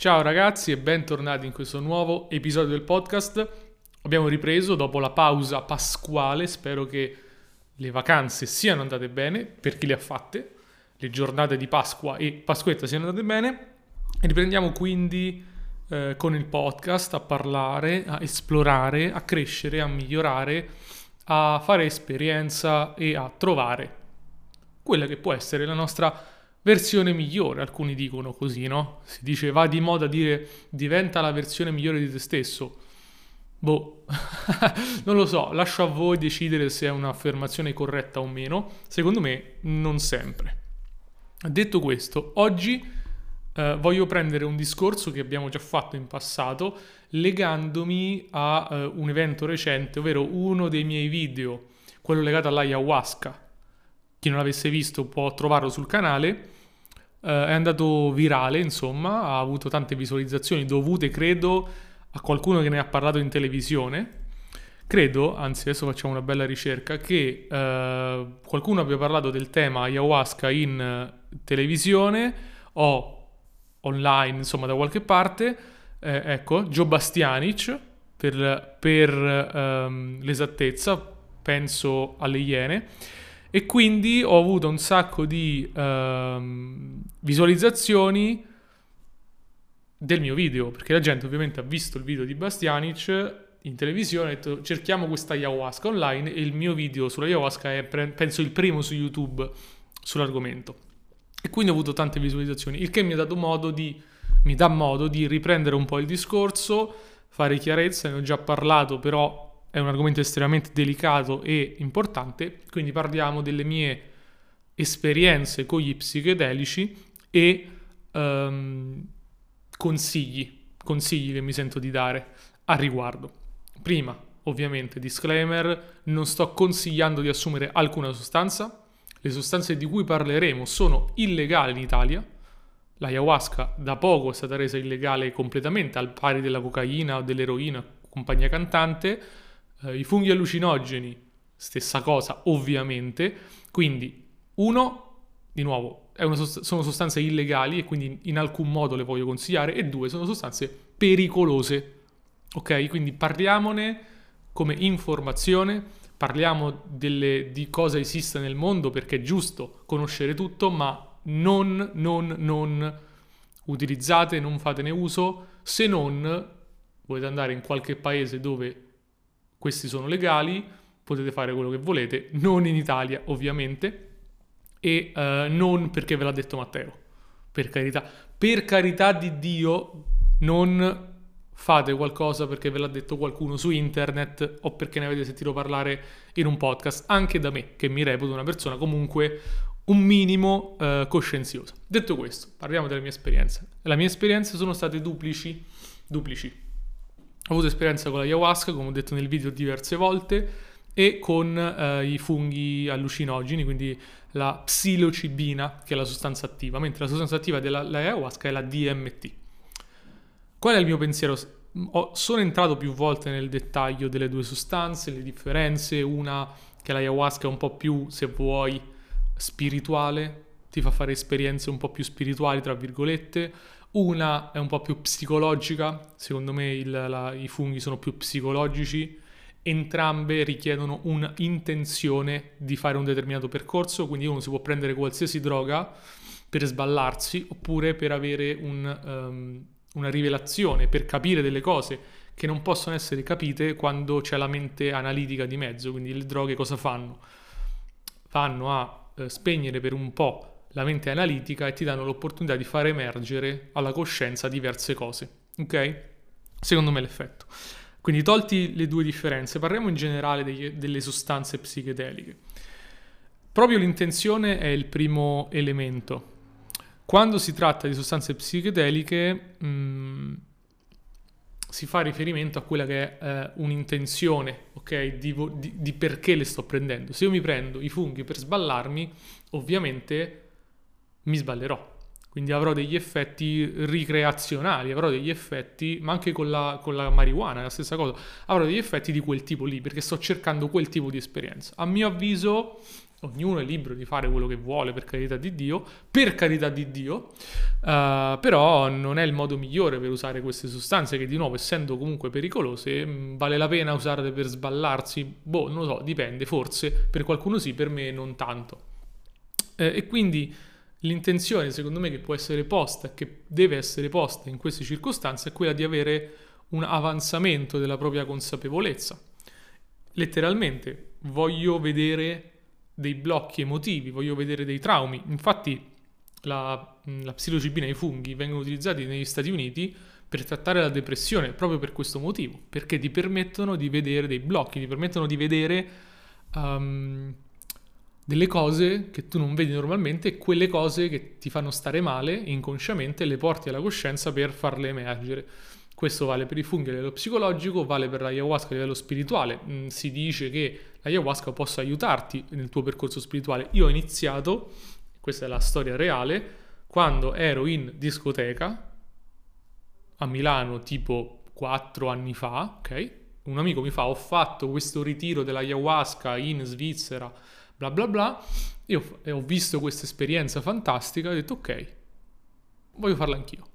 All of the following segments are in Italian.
Ciao ragazzi e bentornati in questo nuovo episodio del podcast. Abbiamo ripreso dopo la pausa pasquale, spero che le vacanze siano andate bene per chi le ha fatte, le giornate di Pasqua e Pasquetta siano andate bene. E riprendiamo quindi eh, con il podcast a parlare, a esplorare, a crescere, a migliorare, a fare esperienza e a trovare quella che può essere la nostra versione migliore, alcuni dicono così, no? Si dice va di moda dire diventa la versione migliore di te stesso. Boh, non lo so, lascio a voi decidere se è un'affermazione corretta o meno. Secondo me non sempre. Detto questo, oggi eh, voglio prendere un discorso che abbiamo già fatto in passato legandomi a eh, un evento recente, ovvero uno dei miei video, quello legato all'ayahuasca. Chi non l'avesse visto può trovarlo sul canale Uh, è andato virale, insomma, ha avuto tante visualizzazioni dovute, credo, a qualcuno che ne ha parlato in televisione. Credo, anzi adesso facciamo una bella ricerca, che uh, qualcuno abbia parlato del tema ayahuasca in uh, televisione o online, insomma, da qualche parte. Eh, ecco, Joe Bastianic, per, per um, l'esattezza, penso alle Iene e quindi ho avuto un sacco di uh, visualizzazioni del mio video, perché la gente ovviamente ha visto il video di Bastianic in televisione, ha detto cerchiamo questa ayahuasca online e il mio video sulla ayahuasca è penso il primo su YouTube sull'argomento. E quindi ho avuto tante visualizzazioni, il che mi ha dato modo di mi dà modo di riprendere un po' il discorso, fare chiarezza, ne ho già parlato, però è un argomento estremamente delicato e importante, quindi parliamo delle mie esperienze con gli psichedelici e um, consigli, consigli che mi sento di dare a riguardo. Prima, ovviamente, disclaimer, non sto consigliando di assumere alcuna sostanza, le sostanze di cui parleremo sono illegali in Italia, l'ayahuasca da poco è stata resa illegale completamente al pari della cocaina o dell'eroina, compagnia cantante, Uh, I funghi allucinogeni, stessa cosa ovviamente, quindi uno, di nuovo, sost- sono sostanze illegali e quindi in alcun modo le voglio consigliare. E due, sono sostanze pericolose, ok? Quindi parliamone come informazione, parliamo delle, di cosa esiste nel mondo perché è giusto conoscere tutto, ma non, non, non utilizzate, non fatene uso se non volete andare in qualche paese dove questi sono legali, potete fare quello che volete, non in Italia ovviamente, e uh, non perché ve l'ha detto Matteo, per carità. Per carità di Dio, non fate qualcosa perché ve l'ha detto qualcuno su internet o perché ne avete sentito parlare in un podcast, anche da me, che mi reputo una persona comunque un minimo uh, coscienziosa. Detto questo, parliamo delle mie esperienze. Le mie esperienze sono state duplici, duplici. Ho avuto esperienza con la ayahuasca, come ho detto nel video diverse volte, e con eh, i funghi allucinogeni, quindi la psilocibina, che è la sostanza attiva, mentre la sostanza attiva dell'ayahuasca è la DMT. Qual è il mio pensiero? Ho, sono entrato più volte nel dettaglio delle due sostanze, le differenze, una che l'ayahuasca è un po' più, se vuoi, spirituale, ti fa fare esperienze un po' più spirituali, tra virgolette, una è un po' più psicologica, secondo me il, la, i funghi sono più psicologici, entrambe richiedono un'intenzione di fare un determinato percorso, quindi uno si può prendere qualsiasi droga per sballarsi oppure per avere un, um, una rivelazione, per capire delle cose che non possono essere capite quando c'è la mente analitica di mezzo, quindi le droghe cosa fanno? Vanno a eh, spegnere per un po' la mente analitica e ti danno l'opportunità di far emergere alla coscienza diverse cose. Ok? Secondo me l'effetto. Quindi tolti le due differenze, parliamo in generale degli, delle sostanze psichedeliche. Proprio l'intenzione è il primo elemento. Quando si tratta di sostanze psichedeliche mh, mm, si fa riferimento a quella che è eh, un'intenzione, ok, di, di, di perché le sto prendendo. Se io mi prendo i funghi per sballarmi, ovviamente mi sballerò. Quindi avrò degli effetti ricreazionali, avrò degli effetti, ma anche con la, con la marijuana è la stessa cosa, avrò degli effetti di quel tipo lì, perché sto cercando quel tipo di esperienza. A mio avviso ognuno è libero di fare quello che vuole per carità di Dio, per carità di Dio, uh, però non è il modo migliore per usare queste sostanze che di nuovo essendo comunque pericolose mm, vale la pena usarle per sballarsi, boh non lo so, dipende, forse per qualcuno sì, per me non tanto. Eh, e quindi l'intenzione secondo me che può essere posta, che deve essere posta in queste circostanze è quella di avere un avanzamento della propria consapevolezza. Letteralmente voglio vedere dei blocchi emotivi, voglio vedere dei traumi. Infatti la, la psilocibina e i funghi vengono utilizzati negli Stati Uniti per trattare la depressione proprio per questo motivo, perché ti permettono di vedere dei blocchi, ti permettono di vedere um, delle cose che tu non vedi normalmente e quelle cose che ti fanno stare male inconsciamente le porti alla coscienza per farle emergere. Questo vale per i funghi a livello psicologico, vale per l'ayahuasca a livello spirituale. Mm, si dice che l'ayahuasca possa aiutarti nel tuo percorso spirituale. Io ho iniziato, questa è la storia reale, quando ero in discoteca a Milano tipo 4 anni fa, ok? Un amico mi fa, ho fatto questo ritiro dell'ayahuasca in Svizzera, bla bla bla. Io ho visto questa esperienza fantastica ho detto ok, voglio farla anch'io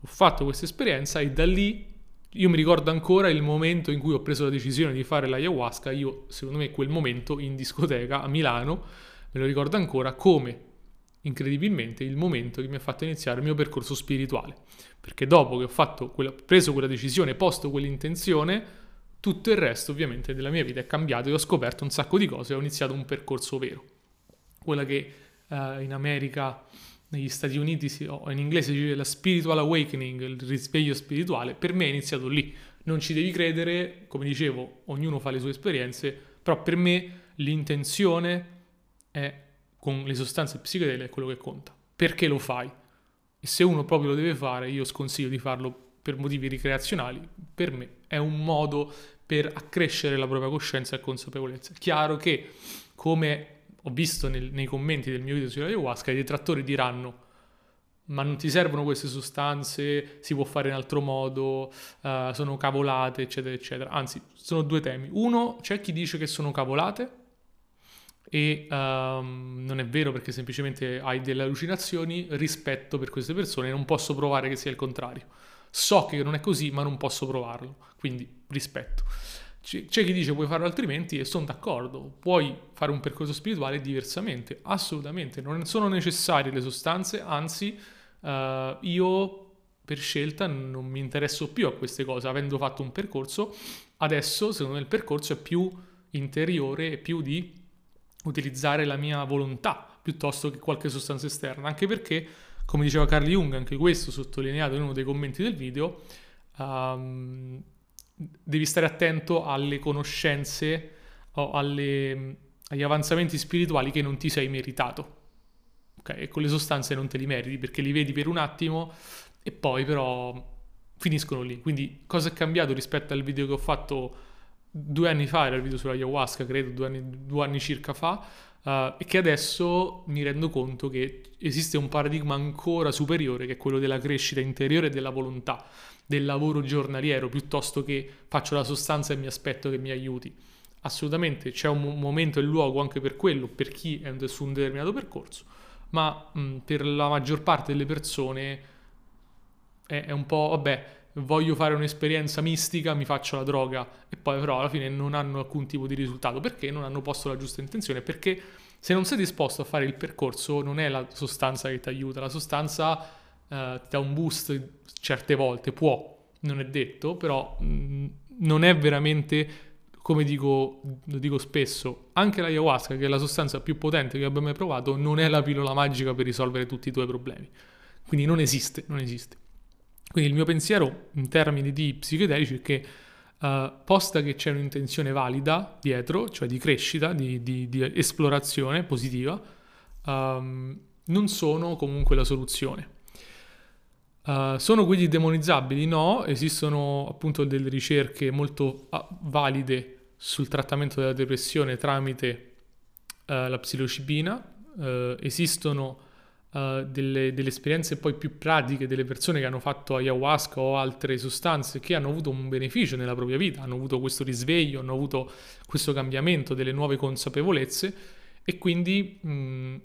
ho fatto questa esperienza e da lì io mi ricordo ancora il momento in cui ho preso la decisione di fare l'ayahuasca, io secondo me quel momento in discoteca a Milano, me lo ricordo ancora come incredibilmente il momento che mi ha fatto iniziare il mio percorso spirituale, perché dopo che ho quella, preso quella decisione, posto quell'intenzione, tutto il resto ovviamente della mia vita è cambiato e ho scoperto un sacco di cose e ho iniziato un percorso vero, quella che uh, in America negli Stati Uniti si, o in inglese si dice la spiritual awakening, il risveglio spirituale, per me è iniziato lì. Non ci devi credere, come dicevo, ognuno fa le sue esperienze, però per me l'intenzione è con le sostanze psichedeliche quello che conta. Perché lo fai? E se uno proprio lo deve fare, io sconsiglio di farlo per motivi ricreazionali, per me è un modo per accrescere la propria coscienza e consapevolezza. Chiaro che come ho visto nel, nei commenti del mio video sull'ayahuasca, i detrattori diranno ma non ti servono queste sostanze, si può fare in altro modo, uh, sono cavolate, eccetera, eccetera. Anzi, sono due temi. Uno, c'è chi dice che sono cavolate e um, non è vero perché semplicemente hai delle allucinazioni, rispetto per queste persone, non posso provare che sia il contrario. So che non è così, ma non posso provarlo, quindi rispetto. C'è chi dice puoi farlo altrimenti e sono d'accordo, puoi fare un percorso spirituale diversamente, assolutamente, non sono necessarie le sostanze, anzi uh, io per scelta non mi interesso più a queste cose, avendo fatto un percorso, adesso secondo me il percorso è più interiore e più di utilizzare la mia volontà piuttosto che qualche sostanza esterna, anche perché, come diceva Carl Jung, anche questo sottolineato in uno dei commenti del video, um, devi stare attento alle conoscenze o alle, agli avanzamenti spirituali che non ti sei meritato. Ok? E con le sostanze non te li meriti perché li vedi per un attimo e poi però finiscono lì. Quindi cosa è cambiato rispetto al video che ho fatto due anni fa, era il video sull'ayahuasca, credo due anni, due anni circa fa, uh, e che adesso mi rendo conto che esiste un paradigma ancora superiore che è quello della crescita interiore e della volontà del lavoro giornaliero piuttosto che faccio la sostanza e mi aspetto che mi aiuti. Assolutamente c'è un momento e luogo anche per quello, per chi è su un determinato percorso, ma mh, per la maggior parte delle persone è, è un po', vabbè, voglio fare un'esperienza mistica, mi faccio la droga. E poi però alla fine non hanno alcun tipo di risultato. Perché non hanno posto la giusta intenzione, perché se non sei disposto a fare il percorso non è la sostanza che ti aiuta, la sostanza uh, ti dà un boost certe volte, può, non è detto, però mh, mm, non è veramente, come dico, lo dico spesso, anche l'ayahuasca, che è la sostanza più potente che abbia mai provato, non è la pillola magica per risolvere tutti i tuoi problemi. Quindi non esiste, non esiste. Quindi il mio pensiero in termini di psichedelici è che uh, posta che c'è un'intenzione valida dietro, cioè di crescita, di, di, di esplorazione positiva, um, non sono comunque la soluzione. Uh, sono quindi demonizzabili? No, esistono appunto delle ricerche molto uh, valide sul trattamento della depressione tramite uh, la psilocibina, esistono delle, delle, esperienze poi più pratiche delle persone che hanno fatto ayahuasca o altre sostanze che hanno avuto un beneficio nella propria vita, hanno avuto questo risveglio, hanno avuto questo cambiamento, delle nuove consapevolezze e quindi mh,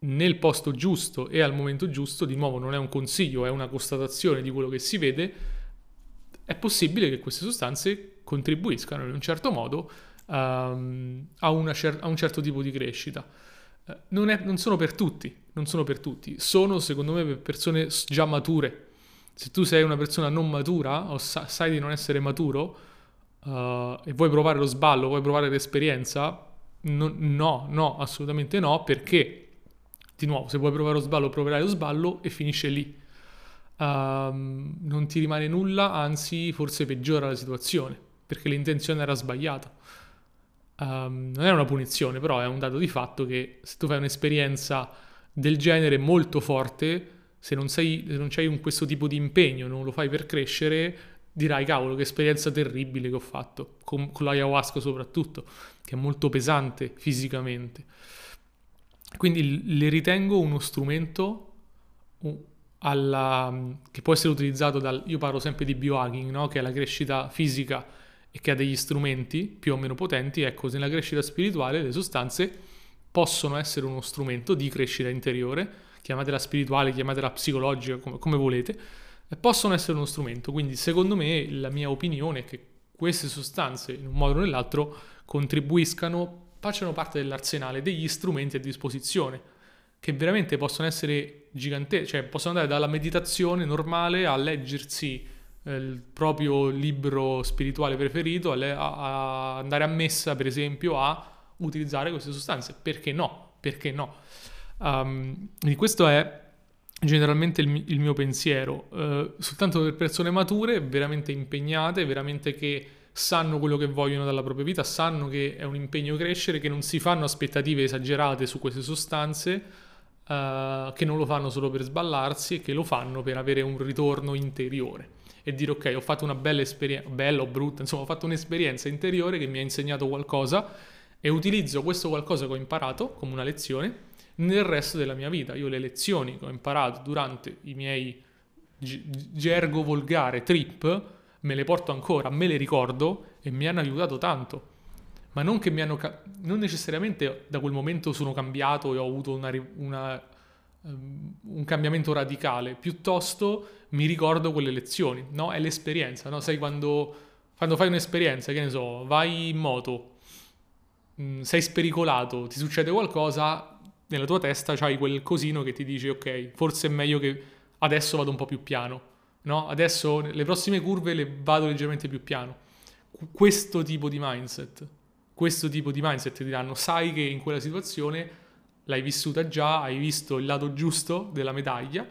nel posto giusto e al momento giusto, di nuovo non è un consiglio, è una constatazione di quello che si vede, è possibile che queste sostanze contribuiscano in un certo modo um, a, cer- a, un certo tipo di crescita. Uh, non, è, non, sono per tutti, non sono per tutti, sono secondo me per persone già mature. Se tu sei una persona non matura o sa- sai di non essere maturo uh, e vuoi provare lo sballo, vuoi provare l'esperienza, no, no, no, assolutamente no, perché di nuovo, se vuoi provare lo sballo, proverai lo sballo e finisce lì. Um, non ti rimane nulla, anzi forse peggiora la situazione, perché l'intenzione era sbagliata. Um, non è una punizione, però è un dato di fatto che se tu fai un'esperienza del genere molto forte, se non, sei, se non c'hai un, questo tipo di impegno, non lo fai per crescere, dirai cavolo che esperienza terribile che ho fatto, con, con l'ayahuasca soprattutto, che è molto pesante fisicamente. Quindi le ritengo uno strumento alla, che può essere utilizzato dal... Io parlo sempre di biohacking, no? che è la crescita fisica e che ha degli strumenti più o meno potenti. Ecco, nella crescita spirituale le sostanze possono essere uno strumento di crescita interiore, chiamatela spirituale, chiamatela psicologica, come, come volete, e possono essere uno strumento. Quindi secondo me la mia opinione è che queste sostanze, in un modo o nell'altro, contribuiscano facciano parte dell'arsenale degli strumenti a disposizione, che veramente possono essere giganteschi, cioè possono andare dalla meditazione normale a leggersi eh, il proprio libro spirituale preferito, a, andare a messa per esempio, a utilizzare queste sostanze. Perché no? Perché no? Um, questo è generalmente il, il mio pensiero, uh, soltanto per persone mature, veramente impegnate, veramente che sanno quello che vogliono dalla propria vita, sanno che è un impegno crescere, che non si fanno aspettative esagerate su queste sostanze, uh, che non lo fanno solo per sballarsi e che lo fanno per avere un ritorno interiore e dire ok ho fatto una bella esperienza, bella o brutta, insomma ho fatto un'esperienza interiore che mi ha insegnato qualcosa e utilizzo questo qualcosa che ho imparato come una lezione nel resto della mia vita. Io le lezioni che ho imparato durante i miei gergo volgare trip me le porto ancora, me le ricordo e mi hanno aiutato tanto. Ma non che mi hanno... Non necessariamente da quel momento sono cambiato e ho avuto una, una, un cambiamento radicale, piuttosto mi ricordo quelle lezioni, no? È l'esperienza, no? Sai quando, quando fai un'esperienza, che ne so, vai in moto, mm, sei spericolato, ti succede qualcosa, nella tua testa c'hai quel cosino che ti dice ok, forse è meglio che adesso vado un po' più piano no? Adesso le prossime curve le vado leggermente più piano. Questo tipo di mindset, questo tipo di mindset ti diranno, sai che in quella situazione l'hai vissuta già, hai visto il lato giusto della medaglia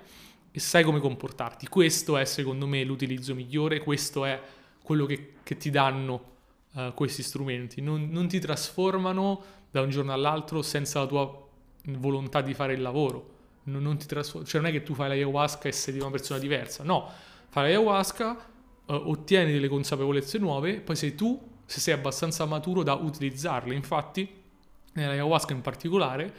e sai come comportarti. Questo è secondo me l'utilizzo migliore, questo è quello che, che ti danno uh, questi strumenti. Non, non, ti trasformano da un giorno all'altro senza la tua volontà di fare il lavoro non, non ti trasformi, cioè non è che tu fai l'ayahuasca e sei di una persona diversa, no, fai l'ayahuasca, eh, ottieni delle consapevolezze nuove, poi sei tu, se sei abbastanza maturo da utilizzarle, infatti nell'ayahuasca in particolare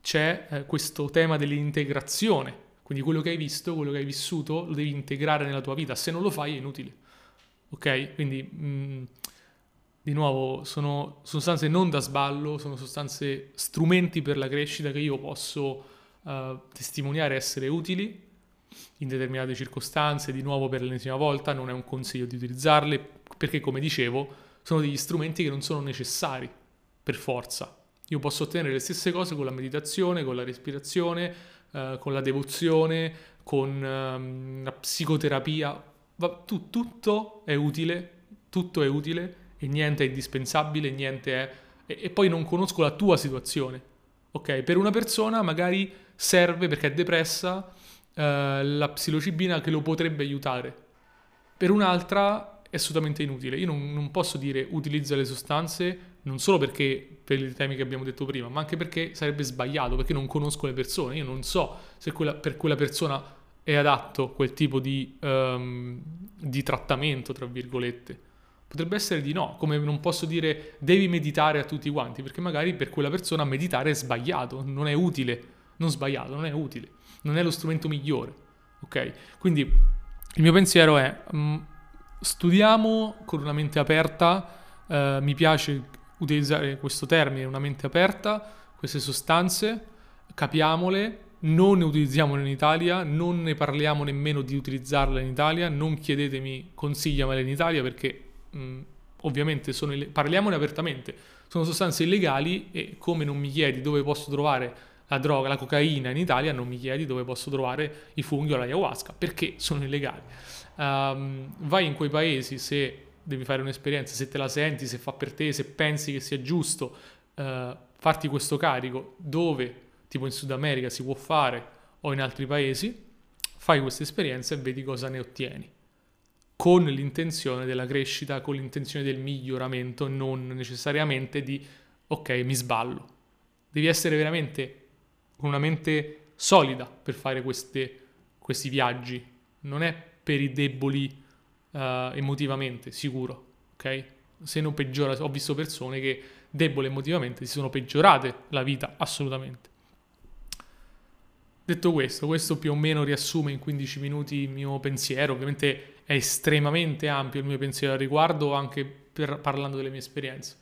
c'è eh, questo tema dell'integrazione, quindi quello che hai visto, quello che hai vissuto, lo devi integrare nella tua vita, se non lo fai è inutile, ok? Quindi... Mh, mm, di nuovo, sono sostanze non da sballo, sono sostanze strumenti per la crescita che io posso uh, testimoniare essere utili in determinate circostanze, di nuovo per l'ennesima volta non è un consiglio di utilizzarle perché come dicevo sono degli strumenti che non sono necessari per forza. Io posso ottenere le stesse cose con la meditazione, con la respirazione, uh, con la devozione, con um, la psicoterapia, Va, tu, tutto è utile, tutto è utile e niente è indispensabile, niente è... E, e poi non conosco la tua situazione, ok? Per una persona magari serve perché è depressa eh, la psilocibina che lo potrebbe aiutare. Per un'altra è assolutamente inutile. Io non, non, posso dire utilizza le sostanze non solo perché per i temi che abbiamo detto prima, ma anche perché sarebbe sbagliato, perché non conosco le persone. Io non so se quella, per quella persona è adatto quel tipo di, um, di trattamento, tra virgolette. Potrebbe essere di no, come non posso dire devi meditare a tutti quanti, perché magari per quella persona meditare è sbagliato, non è utile non sbagliato, non è utile, non è lo strumento migliore. Ok? Quindi il mio pensiero è mh, mm, studiamo con una mente aperta, eh, mi piace utilizzare questo termine, una mente aperta, queste sostanze, capiamole, non ne utilizziamole in Italia, non ne parliamo nemmeno di utilizzarle in Italia, non chiedetemi consigliamele in Italia perché mh, ovviamente sono ille- parliamone apertamente, sono sostanze illegali e come non mi chiedi dove posso trovare la droga, la cocaina in Italia, non mi chiedi dove posso trovare i funghi o l'ayahuasca perché sono illegali. Um, vai in quei paesi se devi fare un'esperienza, se te la senti, se fa per te, se pensi che sia giusto uh, farti questo carico, dove tipo in Sud America si può fare o in altri paesi, fai questa esperienza e vedi cosa ne ottieni con l'intenzione della crescita, con l'intenzione del miglioramento, non necessariamente di ok, mi sballo. Devi essere veramente con una mente solida per fare queste, questi viaggi. Non è per i deboli uh, emotivamente, sicuro, ok? Se non peggiora, ho visto persone che deboli emotivamente si sono peggiorate la vita, assolutamente. Detto questo, questo più o meno riassume in 15 minuti il mio pensiero, ovviamente è estremamente ampio il mio pensiero al riguardo anche per, parlando delle mie esperienze.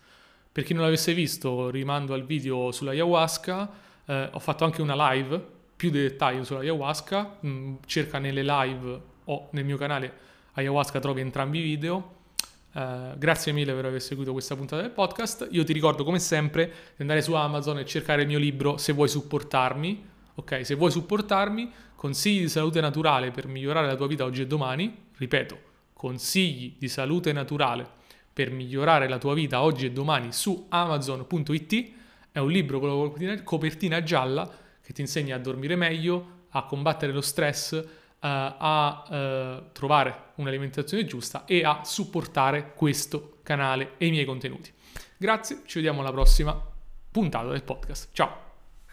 Per chi non l'avesse visto, rimando al video sulla ayahuasca, eh, ho fatto anche una live, più di dettaglio sulla ayahuasca, mm, cerca nelle live o nel mio canale ayahuasca trovi entrambi i video. Uh, grazie mille per aver seguito questa puntata del podcast. Io ti ricordo come sempre di andare su Amazon e cercare il mio libro se vuoi supportarmi Ok, se vuoi supportarmi, consigli di salute naturale per migliorare la tua vita oggi e domani, ripeto, consigli di salute naturale per migliorare la tua vita oggi e domani su amazon.it, è un libro con la copertina gialla che ti insegna a dormire meglio, a combattere lo stress, a uh, trovare un'alimentazione giusta e a supportare questo canale e i miei contenuti. Grazie, ci vediamo alla prossima puntata del podcast. Ciao!